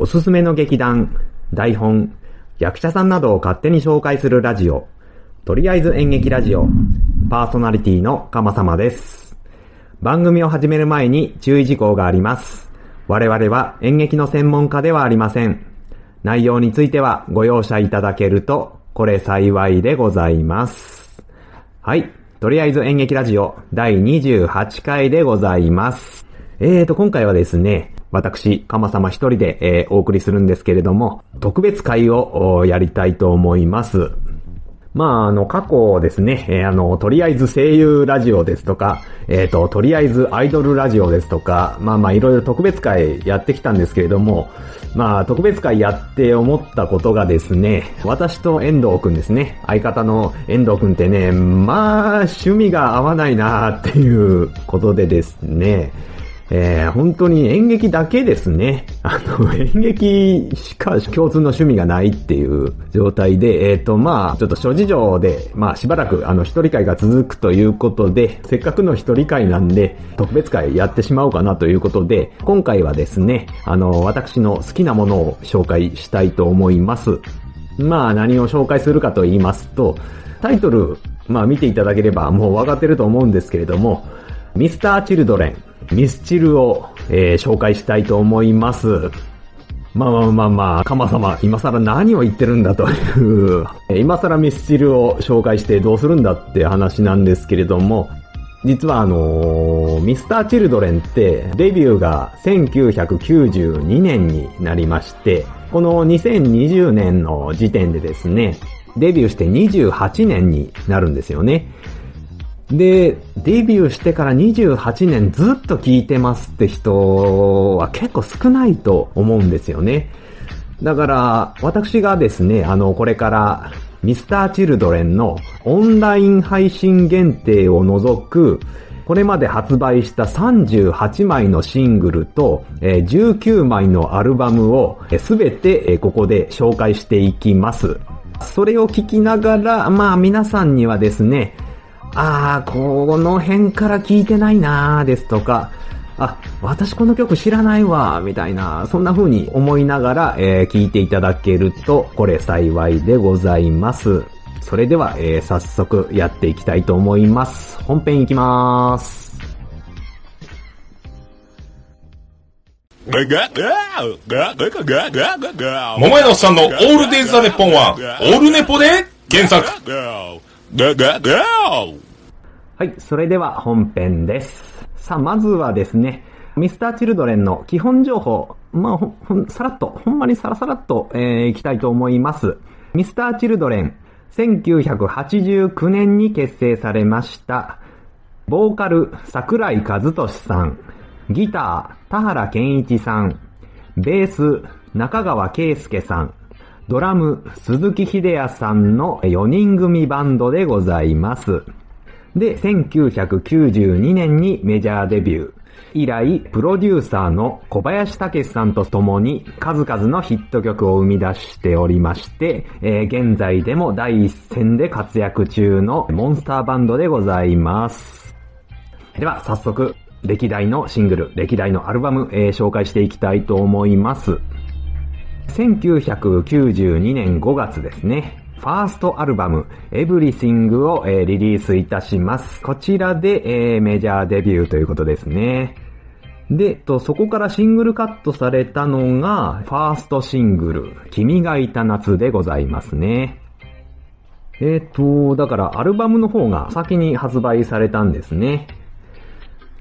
おすすめの劇団、台本、役者さんなどを勝手に紹介するラジオ、とりあえず演劇ラジオ、パーソナリティのかまさまです。番組を始める前に注意事項があります。我々は演劇の専門家ではありません。内容についてはご容赦いただけると、これ幸いでございます。はい。とりあえず演劇ラジオ第28回でございます。えーと、今回はですね、私、かまさま一人で、えーお送りするんですけれども、特別会をやりたいと思います。まあ、あの、過去ですね、えーあの、とりあえず声優ラジオですとか、えっ、と、とりあえずアイドルラジオですとか、まあまあ、いろいろ特別会やってきたんですけれども、まあ、特別会やって思ったことがですね、私と遠藤くんですね、相方の遠藤くんってね、まあ、趣味が合わないなっていうことでですね、えー本当に演劇だけですね。あの、演劇しか共通の趣味がないっていう状態で、えっ、と、まあ、ちょっと諸事情で、まあ、しばらく、あの、一人会が続くということで、せっかくの一人会なんで、特別会やってしまおうかなということで、今回はですね、あの、私の好きなものを紹介したいと思います。まあ、何を紹介するかと言いますと、タイトル、まあ、見ていただければもう分かってると思うんですけれども、ミスター・チルドレン、ミスチルを、えー紹介したいと思います。まあまあまあまあ、かまさま、今更何を言ってるんだという、今更ミスチルを紹介してどうするんだって話なんですけれども、実はあのーミスター・チルドレンってデビューが1992年になりまして、この2020年の時点でですね、デビューして28年になるんですよね。で、デビューしてから28年ずっと聞いてますって人は結構少ないと思うんですよね。だから、私がですね、あの、これから、ミスターチルドレンのオンライン配信限定を除く、これまで発売した38枚のシングルと、え19枚のアルバムをすべてここで紹介していきます。それを聞きながら、まあ皆さんにはですね、あー、この辺から聞いてないなーですとか、あ、私この曲知らないわ、みたいな、そんな風に思いながら、えー聞いていただけると、これ幸いでございます。それでは、えー早速やっていきたいと思います。本編いきまーす。桃屋のさんのオールデイズ・ザ・ネッポンは、オールネポで検索。はい、それでは本編です。さあ、まずはですね、ミスターチルドレンの基本情報、まあ、ほ、ほ、さらっと、ほんまにさらさらっと、えー、いきたいと思います。ミスターチルドレン、1989年に結成されました。ボーカル、桜井和俊さん。ギター、田原健一さん。ベース、中川圭介さん。ドラム、鈴木秀也さんの4人組バンドでございます。で、1992年にメジャーデビュー。以来、プロデューサーの小林武さんと共に数々のヒット曲を生み出しておりまして、えー現在でも第一線で活躍中のモンスターバンドでございます。では、早速、歴代のシングル、歴代のアルバム、えー紹介していきたいと思います。1992年5月ですね。ファーストアルバム、エブリシングを、えーリリースいたします。こちらで、えーメジャーデビューということですね。で、と、そこからシングルカットされたのが、ファーストシングル、君がいた夏でございますね。えっ、と、だからアルバムの方が先に発売されたんですね。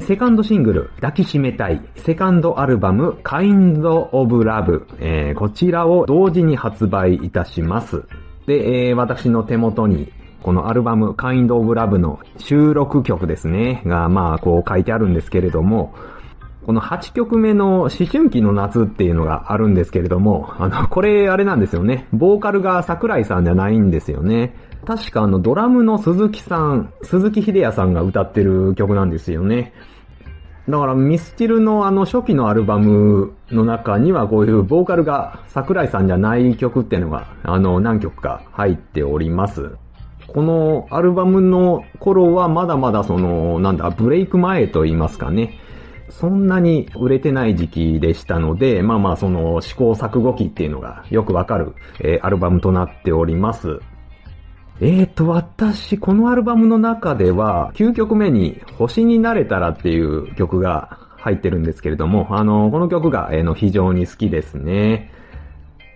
セカンドシングル、抱きしめたい。セカンドアルバム、Kind of Love。えーこちらを同時に発売いたします。で、えー私の手元に、このアルバム、Kind of Love の収録曲ですね、が、まあ、こう書いてあるんですけれども、この8曲目の思春期の夏っていうのがあるんですけれども、あの、これあれなんですよね。ボーカルが桜井さんじゃないんですよね。確かあの、ドラムの鈴木さん、鈴木秀也さんが歌ってる曲なんですよね。だからミスチルのあの初期のアルバムの中にはこういうボーカルが桜井さんじゃない曲っていうのがあの何曲か入っております。このアルバムの頃はまだまだそのなんだブレイク前と言いますかね。そんなに売れてない時期でしたので、まあまあその試行錯誤期っていうのがよくわかる、えーアルバムとなっております。えーと、私、このアルバムの中では、9曲目に、星になれたらっていう曲が入ってるんですけれども、あの、この曲が、えーの非常に好きですね。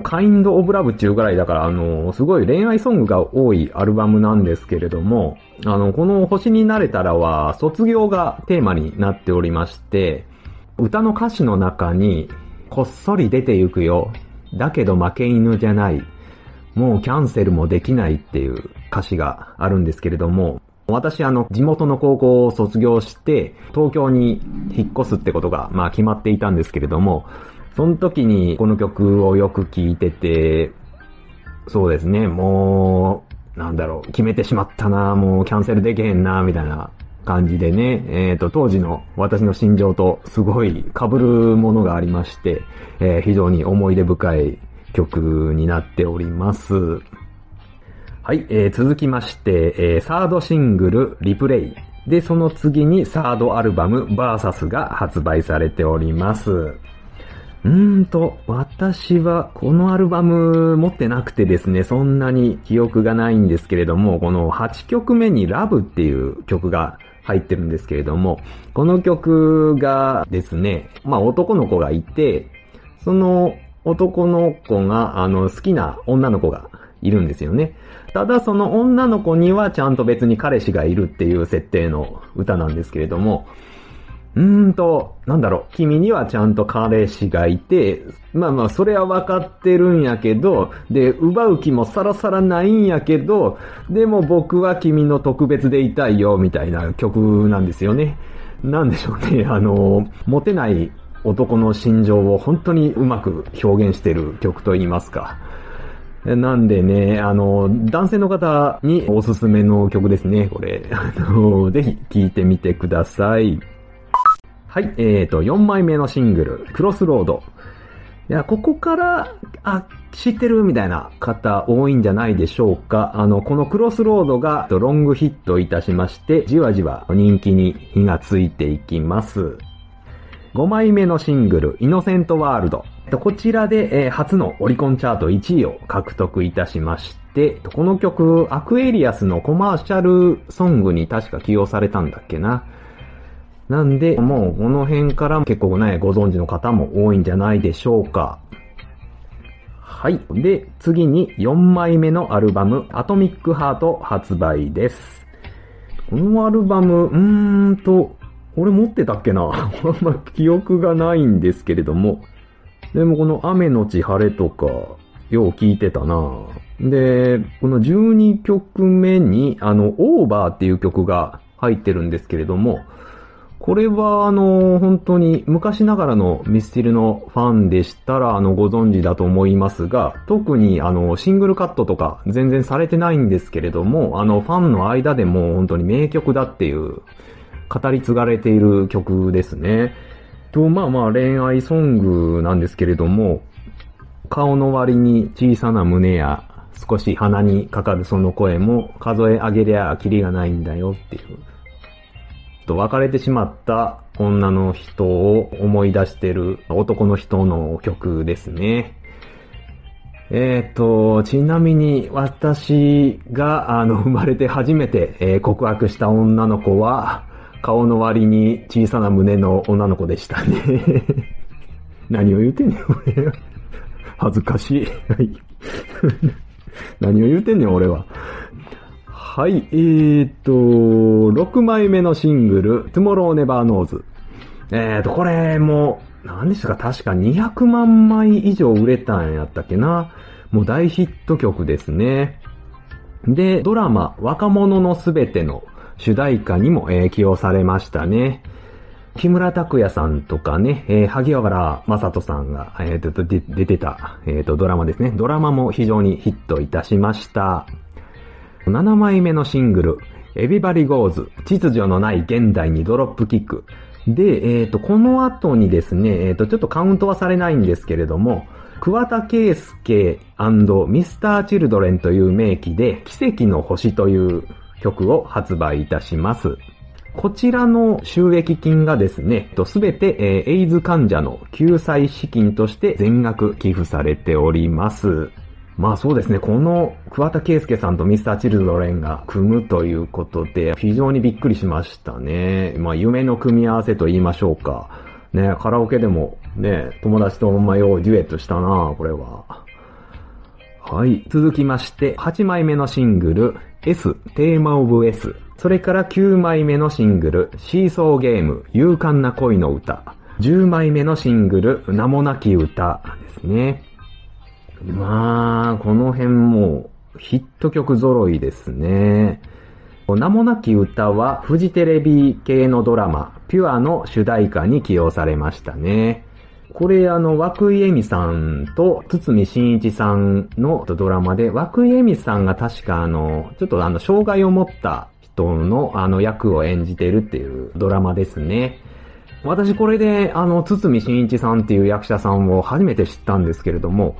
カインド・オブ・ラブっていうぐらいだから、あの、すごい恋愛ソングが多いアルバムなんですけれども、あの、この星になれたらは、卒業がテーマになっておりまして、歌の歌詞の中に、こっそり出てゆくよ。だけど負け犬じゃない。もうキャンセルもできないっていう歌詞があるんですけれども、私あの、地元の高校を卒業して、東京に引っ越すってことが、まあ決まっていたんですけれども、その時にこの曲をよく聴いてて、そうですね、もう、なんだろう、決めてしまったな、もうキャンセルできへんな、みたいな感じでね、えっ、と、当時の私の心情とすごい被るものがありまして、えー非常に思い出深い曲になっております。はい、えー続きまして、えーサードシングル、リプレイ。で、その次にサードアルバム、バーサスが発売されております。うーんと、私はこのアルバム持ってなくてですね、そんなに記憶がないんですけれども、この8曲目にラブっていう曲が入ってるんですけれども、この曲がですね、まあ男の子がいて、その男の子が、あの、好きな女の子がいるんですよね。ただその女の子にはちゃんと別に彼氏がいるっていう設定の歌なんですけれども、うーんと、なんだろう、君にはちゃんと彼氏がいて、まあまあ、それは分かってるんやけど、で、奪う気もさらさらないんやけど、でも僕は君の特別でいたいよ、みたいな曲なんですよね。なんでしょうね、あの、モテない男の心情を本当にうまく表現している曲と言いますか。なんでね、あの、男性の方におすすめの曲ですね、これ。あの、ぜひ聴いてみてください。はい、えーと、4枚目のシングル、クロスロード。いや、ここから、あ、知ってるみたいな方多いんじゃないでしょうか。あの、このクロスロードがロングヒットいたしまして、じわじわ人気に火がついていきます。5枚目のシングル、イノセントワールド。こちらで、えー初のオリコンチャート1位を獲得いたしまして、この曲、アクエリアスのコマーシャルソングに確か起用されたんだっけな。なんで、もうこの辺から結構ね、ご存知の方も多いんじゃないでしょうか。はい。で、次に4枚目のアルバム、アトミックハート発売です。このアルバム、うーんと、俺持ってたっけな？あんま記憶がないんですけれども。でもこの雨のち晴れとか、よう聞いてたなで、この12曲目に、あの、オーバーっていう曲が入ってるんですけれども、これは、あの、本当に昔ながらのミスチルのファンでしたら、あの、ご存知だと思いますが、特に、あの、シングルカットとか全然されてないんですけれども、あの、ファンの間でも本当に名曲だっていう、語り継がれている曲ですね。と、まあまあ恋愛ソングなんですけれども、顔の割に小さな胸や少し鼻にかかるその声も数え上げりゃキリがないんだよっていう。と別れてしまった女の人を思い出してる男の人の曲ですね。えっ、と、ちなみに私があの生まれて初めて、え告白した女の子は顔の割に小さな胸の女の子でしたね。何を言うてんねん、俺。恥ずかしい。何を言うてんねん、俺は。はい、えーと、6枚目のシングル、Tomorrow Never Knows。えーと、これも、何ですか、確か200万枚以上売れたんやったっけな？もう大ヒット曲ですね。で、ドラマ、若者のすべての主題歌にも、えー起用されましたね。木村拓哉さんとかね、えー萩原正人さんが、えーと出てた、えーとドラマですね。ドラマも非常にヒットいたしました。7枚目のシングル、Everybody Goes 秩序のない現代にドロップキック。で、えっ、と、この後にですね、えっ、と、ちょっとカウントはされないんですけれども、桑田佳祐ミスターチルドレンという名義で、奇跡の星という曲を発売いたします。こちらの収益金がですね、すべて、えーエイズ患者の救済資金として全額寄付されております。まあそうですね、この桑田佳祐さんとミスターチルドレンが組むということで、非常にびっくりしましたね。まあ夢の組み合わせと言いましょうか。ね、カラオケでもね、友達とほんまようデュエットしたなこれは。はい。続きまして、8枚目のシングル、S、テーマオブ S。それから9枚目のシングル、シーソーゲーム、勇敢な恋の歌。10枚目のシングル、名もなき歌ですね。まあ、この辺もヒット曲揃いですね。名もなき歌はフジテレビ系のドラマ、ピュアの主題歌に起用されましたね。これあの、涌井絵美さんと堤真一さんのドラマで、涌井絵美さんが確かあの、ちょっとあの、障害を持った人のあの役を演じてるっていうドラマですね。私これであの、堤真一さんっていう役者さんを初めて知ったんですけれども、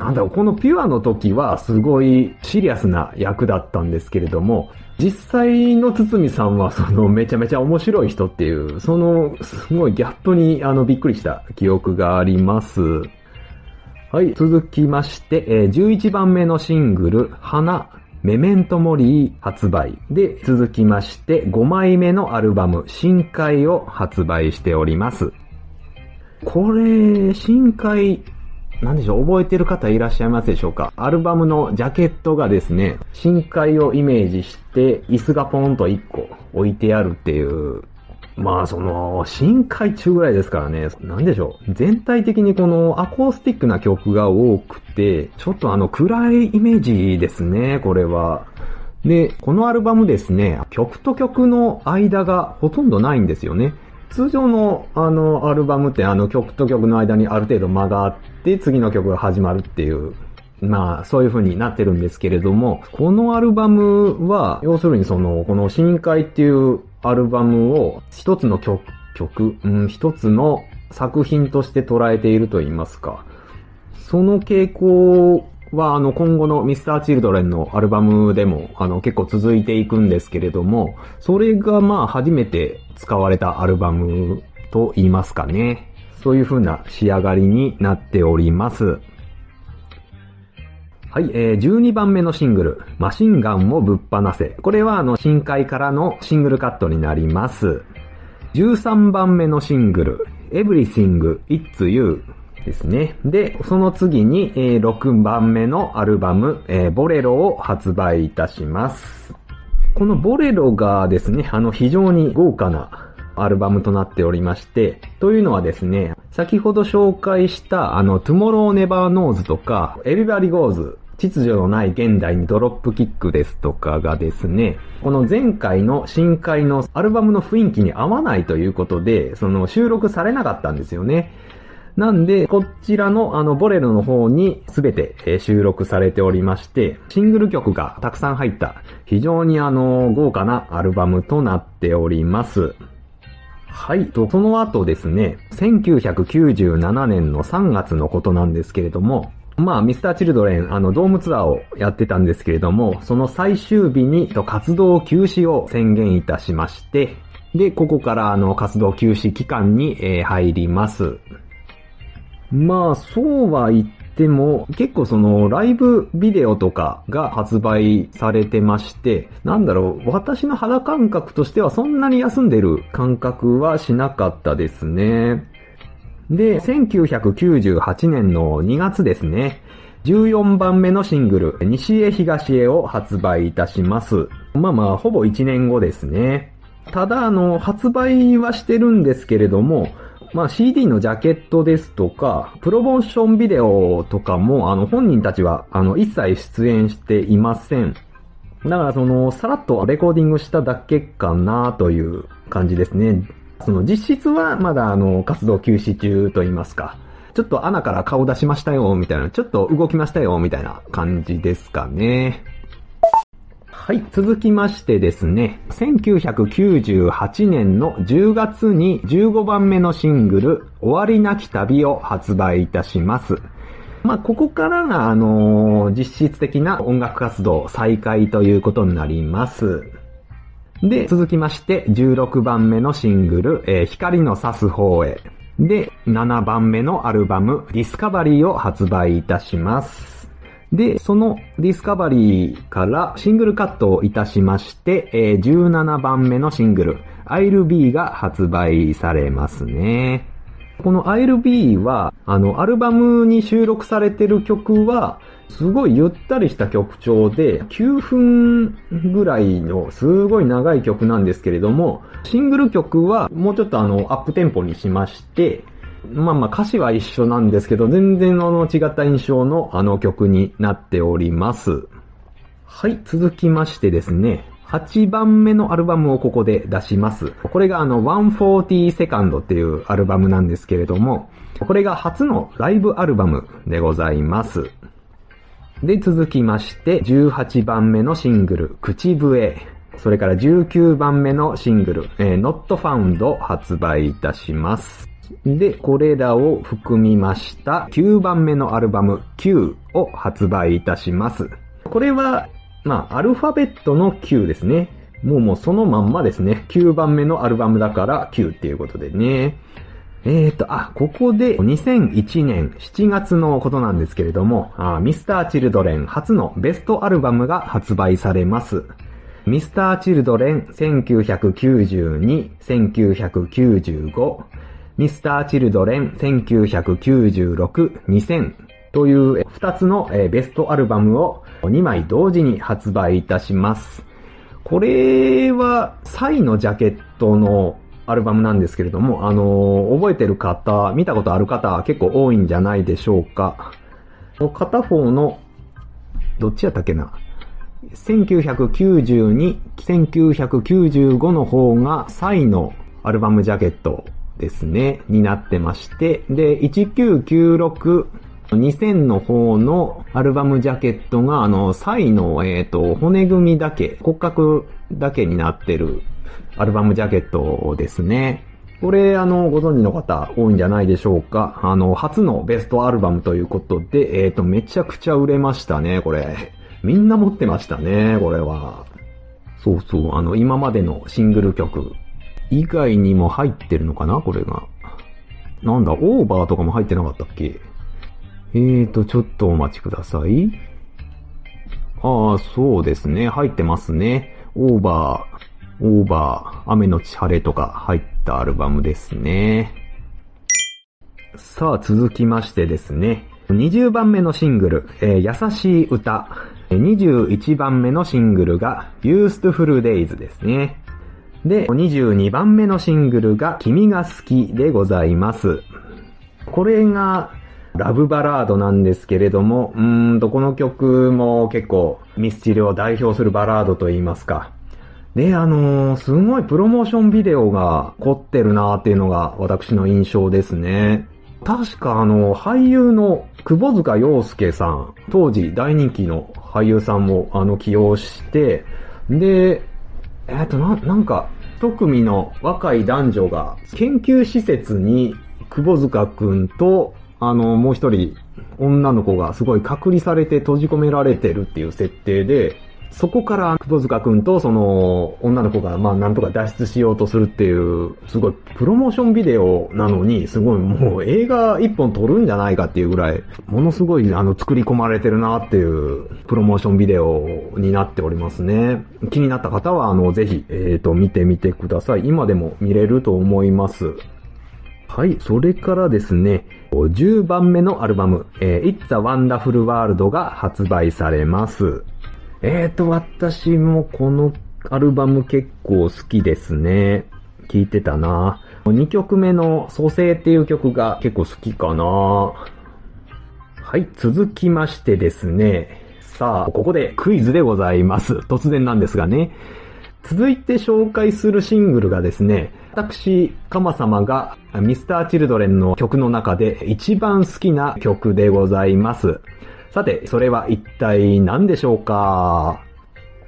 なんだろう、このピュアの時はすごいシリアスな役だったんですけれども、実際の堤さんはそのめちゃめちゃ面白い人っていう、そのすごいギャップにあのびっくりした記憶があります。はい、続きまして、え11番目のシングル、花、メメントモリー発売。で、続きまして、5枚目のアルバム、深海を発売しております。これ、深海、なんでしょう、覚えてる方いらっしゃいますでしょうか？アルバムのジャケットがですね、深海をイメージして、椅子がポンと1個置いてあるっていう、まあその、深海中ぐらいですからね、なんでしょう？全体的にこのアコースティックな曲が多くて、ちょっとあの暗いイメージですね、これは。で、このアルバムですね、曲と曲の間がほとんどないんですよね。通常のあのアルバムってあの曲と曲の間にある程度間があって次の曲が始まるっていうまあ、そういう風になってるんですけれども、このアルバムは、要するにその、この深海っていうアルバムを一つの曲、曲、うん、一つの作品として捉えていると言いますか。その傾向は、あの、今後のミスターチルドレンのアルバムでも、あの、結構続いていくんですけれども、それがまあ、初めて使われたアルバムと言いますかね。そういう風な仕上がりになっております。はい、えー、12番目のシングル、マシンガンをぶっ放せ。これはあの、深海からのシングルカットになります。13番目のシングル、Everything It's You ですね。で、その次に、えー6番目のアルバム、えーボレロを発売いたします。このボレロがですね、あの、非常に豪華なアルバムとなっておりまして、というのはですね、先ほど紹介した、あの、Tomorrow Never Knows とか、Everybody Goes、秩序のない現代にドロップキックですとかがですね、この前回の深海のアルバムの雰囲気に合わないということで、その収録されなかったんですよね。なんで、こちらのあの、ボレロの方にすべて収録されておりまして、シングル曲がたくさん入った、非常にあの、豪華なアルバムとなっております。はい。と、その後ですね、1997年の3月のことなんですけれども、まあ、ミスターチルドレン、あの、ドームツアーをやってたんですけれども、その最終日に、と活動休止を宣言いたしまして、で、ここから、あの、活動休止期間に、えー入ります。まあ、そうは言っても、結構その、ライブビデオとかが発売されてまして、なんだろう、私の肌感覚としてはそんなに休んでる感覚はしなかったですね。で、1998年の2月ですね。14番目のシングル、西へ東へを発売いたします。まあまあ、ほぼ1年後ですね。ただ、あの、発売はしてるんですけれども、まあ CD のジャケットですとか、プロモーションビデオとかも、あの、本人たちは、あの、一切出演していません。だからその、さらっとレコーディングしただけかなという感じですね。その実質はまだあの、活動休止中と言いますか。ちょっと穴から顔出しましたよ、みたいな。ちょっと動きましたよ、みたいな感じですかね。はい、続きましてですね、1998年の10月に15番目のシングル、終わりなき旅を発売いたします。まあ、ここからが、あのー実質的な音楽活動再開ということになります。で、続きまして、16番目のシングル、えー光の差す方へ。で、7番目のアルバム、ディスカバリーを発売いたします。で、そのディスカバリーからシングルカットをいたしまして、えー17番目のシングル、I'll Be が発売されますね。この I'll Be は、あの、アルバムに収録されてる曲は、すごいゆったりした曲調で、9分ぐらいのすごい長い曲なんですけれども、シングル曲はもうちょっとあの、アップテンポにしまして、まあまあ歌詞は一緒なんですけど、全然あの違った印象のあの曲になっております。はい、続きましてですね、8番目のアルバムをここで出します。これがあの、140 Second っていうアルバムなんですけれども、これが初のライブアルバムでございます。で、続きまして、18番目のシングル、口笛。それから19番目のシングル、えー Not Found 発売いたします。で、これらを含みました9番目のアルバム Q を発売いたします。これは、まあ、アルファベットの Q ですね。もうもうそのまんまですね。9番目のアルバムだから Q っていうことでね。えーと、あ、ここで2001年7月のことなんですけれども、ミスターチルドレン初のベストアルバムが発売されます。ミスターチルドレン1992、1995、ミスターチルドレン1996、2000という2つのベストアルバムを2枚同時に発売いたします。これは、サイのジャケットのアルバムなんですけれども、あのー覚えてる方、見たことある方結構多いんじゃないでしょうか。片方の、どっちやったっけな？1992、1995の方がサイのアルバムジャケットですね、になってまして、で、1996、2000の方のアルバムジャケットが、あの、サイの、えっ、と、骨組みだけ、骨格だけになってるアルバムジャケットですね。これ、あの、ご存知の方多いんじゃないでしょうか。あの、初のベストアルバムということで、えっ、と、めちゃくちゃ売れましたね、これ。みんな持ってましたね、これは。そうそう、あの、今までのシングル曲以外にも入ってるのかな、これが。なんだ、オーバーとかも入ってなかったっけ？えーと、ちょっとお待ちください。ああ、そうですね。入ってますね。オーバー、オーバー、雨のち晴れとか入ったアルバムですね。さあ、続きましてですね。20番目のシングル、えー優しい歌。21番目のシングルが Useful Days ですね。で、22番目のシングルが君が好きでございます。これがラブバラードなんですけれども、うーんと、この曲も結構ミスチルを代表するバラードと言いますか。で、あのーすごいプロモーションビデオが凝ってるなーっていうのが私の印象ですね。確かあの、俳優の窪塚洋介さん、当時大人気の俳優さんもあの起用して、で、えっ、と、な、なんか、一組の若い男女が研究施設に窪塚くんと、あの、もう一人女の子がすごい隔離されて閉じ込められてるっていう設定で、そこから窪塚くんとその女の子がまあなんとか脱出しようとするっていう、すごいプロモーションビデオなのに、すごいもう映画一本撮るんじゃないかっていうぐらい、ものすごいあの作り込まれてるなっていうプロモーションビデオになっておりますね。気になった方はあのぜひ、えっ、と見てみてください。今でも見れると思います。はい、それからですね、10番目のアルバム、えー It's a Wonderful World が発売されます。えーと、私もこのアルバム結構好きですね。聴いてたな。2曲目の蘇生っていう曲が結構好きかな。はい、続きましてですね。さあ、ここでクイズでございます。突然なんですがね。続いて紹介するシングルがですね、私、カマ様がミスターチルドレンの曲の中で一番好きな曲でございます。さて、それは一体何でしょうか？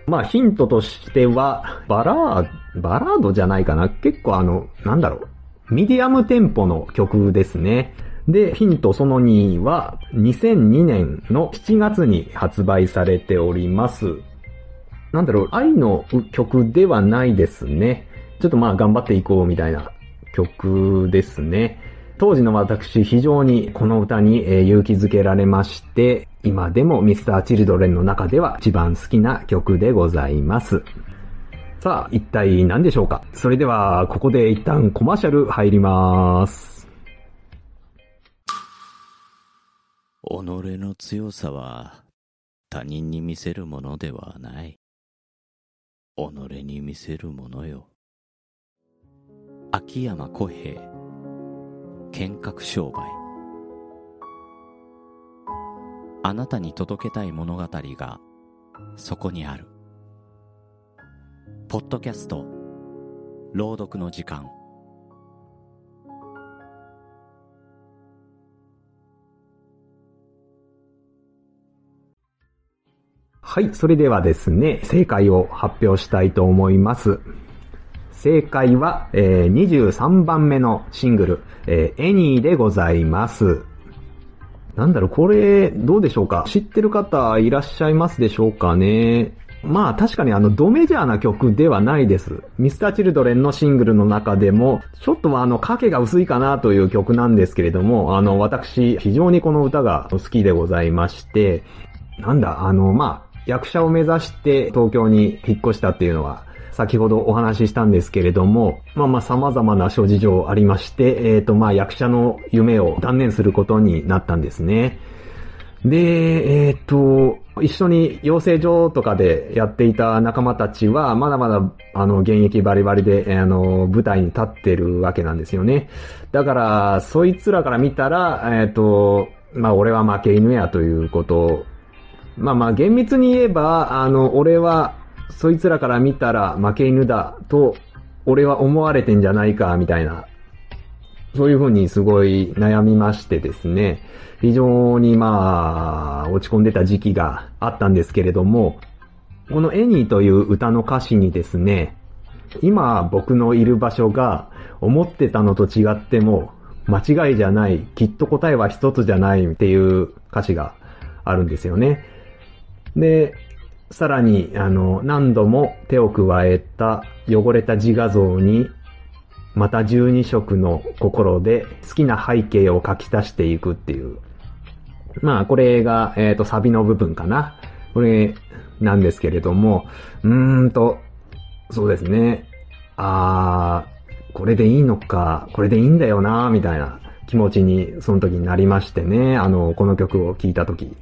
まあヒントとしては、バラー、バラードじゃないかな。結構あの、なんだろう。ミディアムテンポの曲ですね。で、ヒントその2は、2002年の7月に発売されております。なんだろう、愛の曲ではないですね。ちょっとまあ頑張っていこうみたいな曲ですね。当時の私、非常にこの歌に勇気づけられまして、今でも Mr.Children の中では一番好きな曲でございます。さあ、一体何でしょうか？それでは、ここで一旦コマーシャル入ります。己の強さは他人に見せるものではない。己に見せるものよ。秋山小平、見学商売。あなたに届けたい物語がそこにある。ポッドキャスト、朗読の時間。はい、それではですね、正解を発表したいと思います。正解は、えー、23番目のシングル、えー、エニーでございます。なんだろう、これ、どうでしょうか？知ってる方いらっしゃいますでしょうかね？まあ確かにあのドメジャーな曲ではないです。ミスターチルドレンのシングルの中でも、ちょっとあの影が薄いかなという曲なんですけれども、あの私非常にこの歌が好きでございまして、なんだ、あのまあ役者を目指して東京に引っ越したっていうのは、先ほどお話ししたんですけれども、まあまあ様々な諸事情ありまして、えっ、ー、とまあ役者の夢を断念することになったんですね。で、えっ、ー、と、一緒に養成所とかでやっていた仲間たちは、まだまだ、あの、現役バリバリで、あの、舞台に立ってるわけなんですよね。だから、そいつらから見たら、えっ、ー、と、まあ、俺は負け犬やということまあまあ厳密に言えば、あの、俺は、そいつらから見たら負け犬だと、俺は思われてんじゃないか、みたいな。そういうふうにすごい悩みましてですね。非常にまあ、落ち込んでた時期があったんですけれども、このエニーという歌の歌詞にですね、今僕のいる場所が思ってたのと違っても間違いじゃない、きっと答えは一つじゃないっていう歌詞があるんですよね。で、さらに、あの、何度も手を加えた汚れた自画像に、また12色の心で好きな背景を書き足していくっていう。まあ、これが、えっ、ー、と、サビの部分かな。これなんですけれども、うーんと、そうですね。あー、これでいいのか、これでいいんだよな、みたいな気持ちに、その時になりましてね。あの、この曲を聴いた時。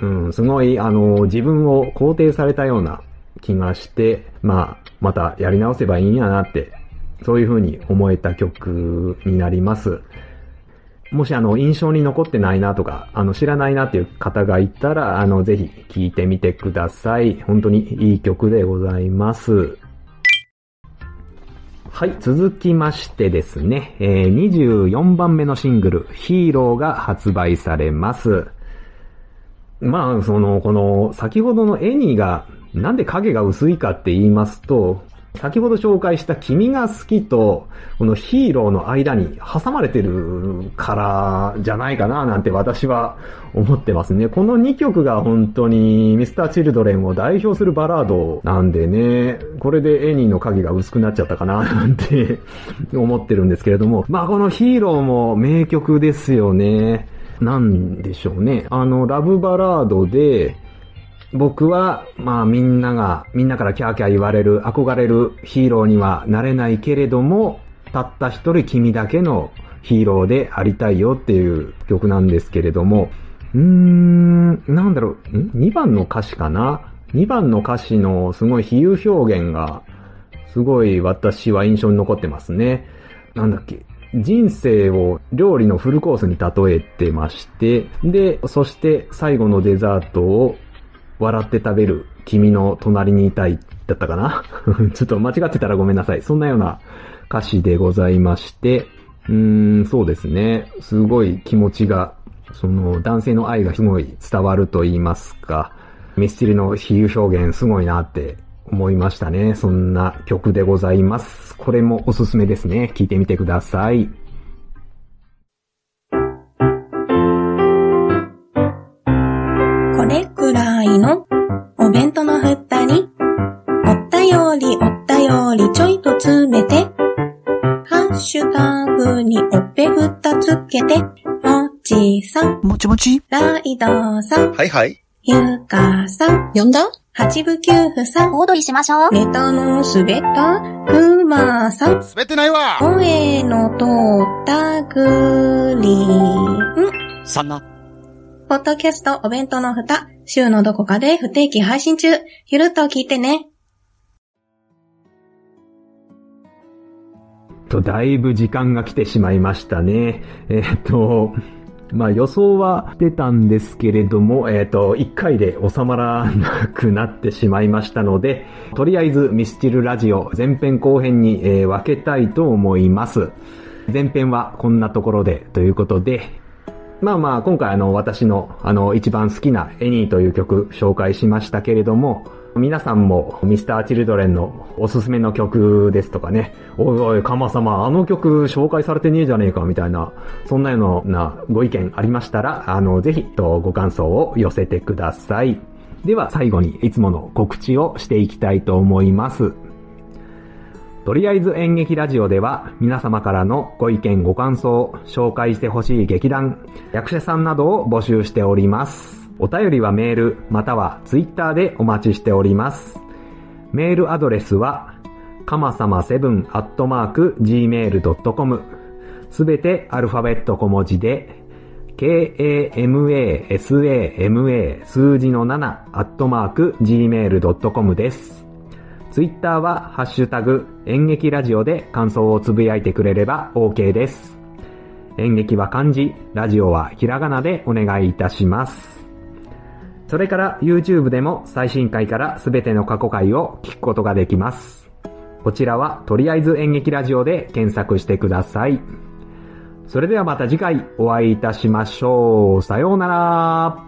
うん、すごい、あの、自分を肯定されたような気がして、まあ、またやり直せばいいんやなって、そういう風に思えた曲になります。もしあの、印象に残ってないなとか、あの、知らないなっていう方がいたら、あの、ぜひ聴いてみてください。本当にいい曲でございます。はい、続きましてですね、えー、24番目のシングル、 HERO が発売されます。まあ、その、この、先ほどの Any が、なんで影が薄いかって言いますと、先ほど紹介した君が好きと、この HERO の間に挟まれてるからじゃないかななんて私は思ってますね。この2曲が本当にミスターチルドレンを代表するバラードなんでね、これで Any の影が薄くなっちゃったかななんて思ってるんですけれども、まあこのヒーローも名曲ですよね。なんでしょうね。あの、ラブバラードで、僕は、まあみんなが、みんなからキャーキャー言われる、憧れるヒーローにはなれないけれども、たった一人君だけのヒーローでありたいよっていう曲なんですけれども、うーん、なんだろう、ん ?2 番の歌詞かな ?2 番の歌詞のすごい比喩表現が、すごい私は印象に残ってますね。なんだっけ？人生を料理のフルコースに例えてまして、で、そして最後のデザートを笑って食べる君の隣にいたいだったかな？ちょっと間違ってたらごめんなさい。そんなような歌詞でございまして、うーん、そうですね。すごい気持ちが、その男性の愛がすごい伝わると言いますか。ミスチルの比喩表現すごいなって思いましたね。そんな曲でございます。これもおすすめですね。聴いてみてください。これくらいのお弁当の蓋に、おったよりおったよりちょいと詰めて、ハッシュタグにおっぺふたつけて、もちさん、もちもちライドさん、はいはい。ゆかさん、呼んだ？八部九夫さん、小躍りしましょう。ネタの滑ったくまさん、滑ってないわ声の通ったグリーン。さんな。ポッドキャストお弁当の蓋、週のどこかで不定期配信中。ゆるっと聞いてね。と、だいぶ時間が来てしまいましたね。えーっと、まあ予想は出たんですけれども、えーと、1回で収まらなくなってしまいましたので、とりあえずミスチルラジオ前編後編に、えー分けたいと思います。前編はこんなところでということで、まあまあ、今回あの、私のあの、一番好きなエニーという曲紹介しましたけれども、皆さんも、ミスターチルドレンのおすすめの曲ですとかね、おいおい、カマ様、あの曲紹介されてねえじゃねえか、みたいな、そんなようなご意見ありましたら、あの、ぜひ、ご感想を寄せてください。では、最後にいつもの告知をしていきたいと思います。とりあえず演劇ラジオでは皆様からのご意見ご感想、紹介してほしい劇団、役者さんなどを募集しております。お便りはメール、またはツイッターでお待ちしております。メールアドレスは、かまさま7アットマーク gmail.com すべてアルファベット小文字で、k-a-m-a-s-a-m-a 数字の7アットマーク gmail.com です。ツイッターは、ハッシュタグ、演劇ラジオで感想をつぶやいてくれれば OK です。演劇は漢字、ラジオはひらがなでお願いいたします。それから YouTube でも最新回からすべての過去回を聞くことができます。こちらはとりあえず演劇ラジオで検索してください。それではまた次回お会いいたしましょう。さようなら。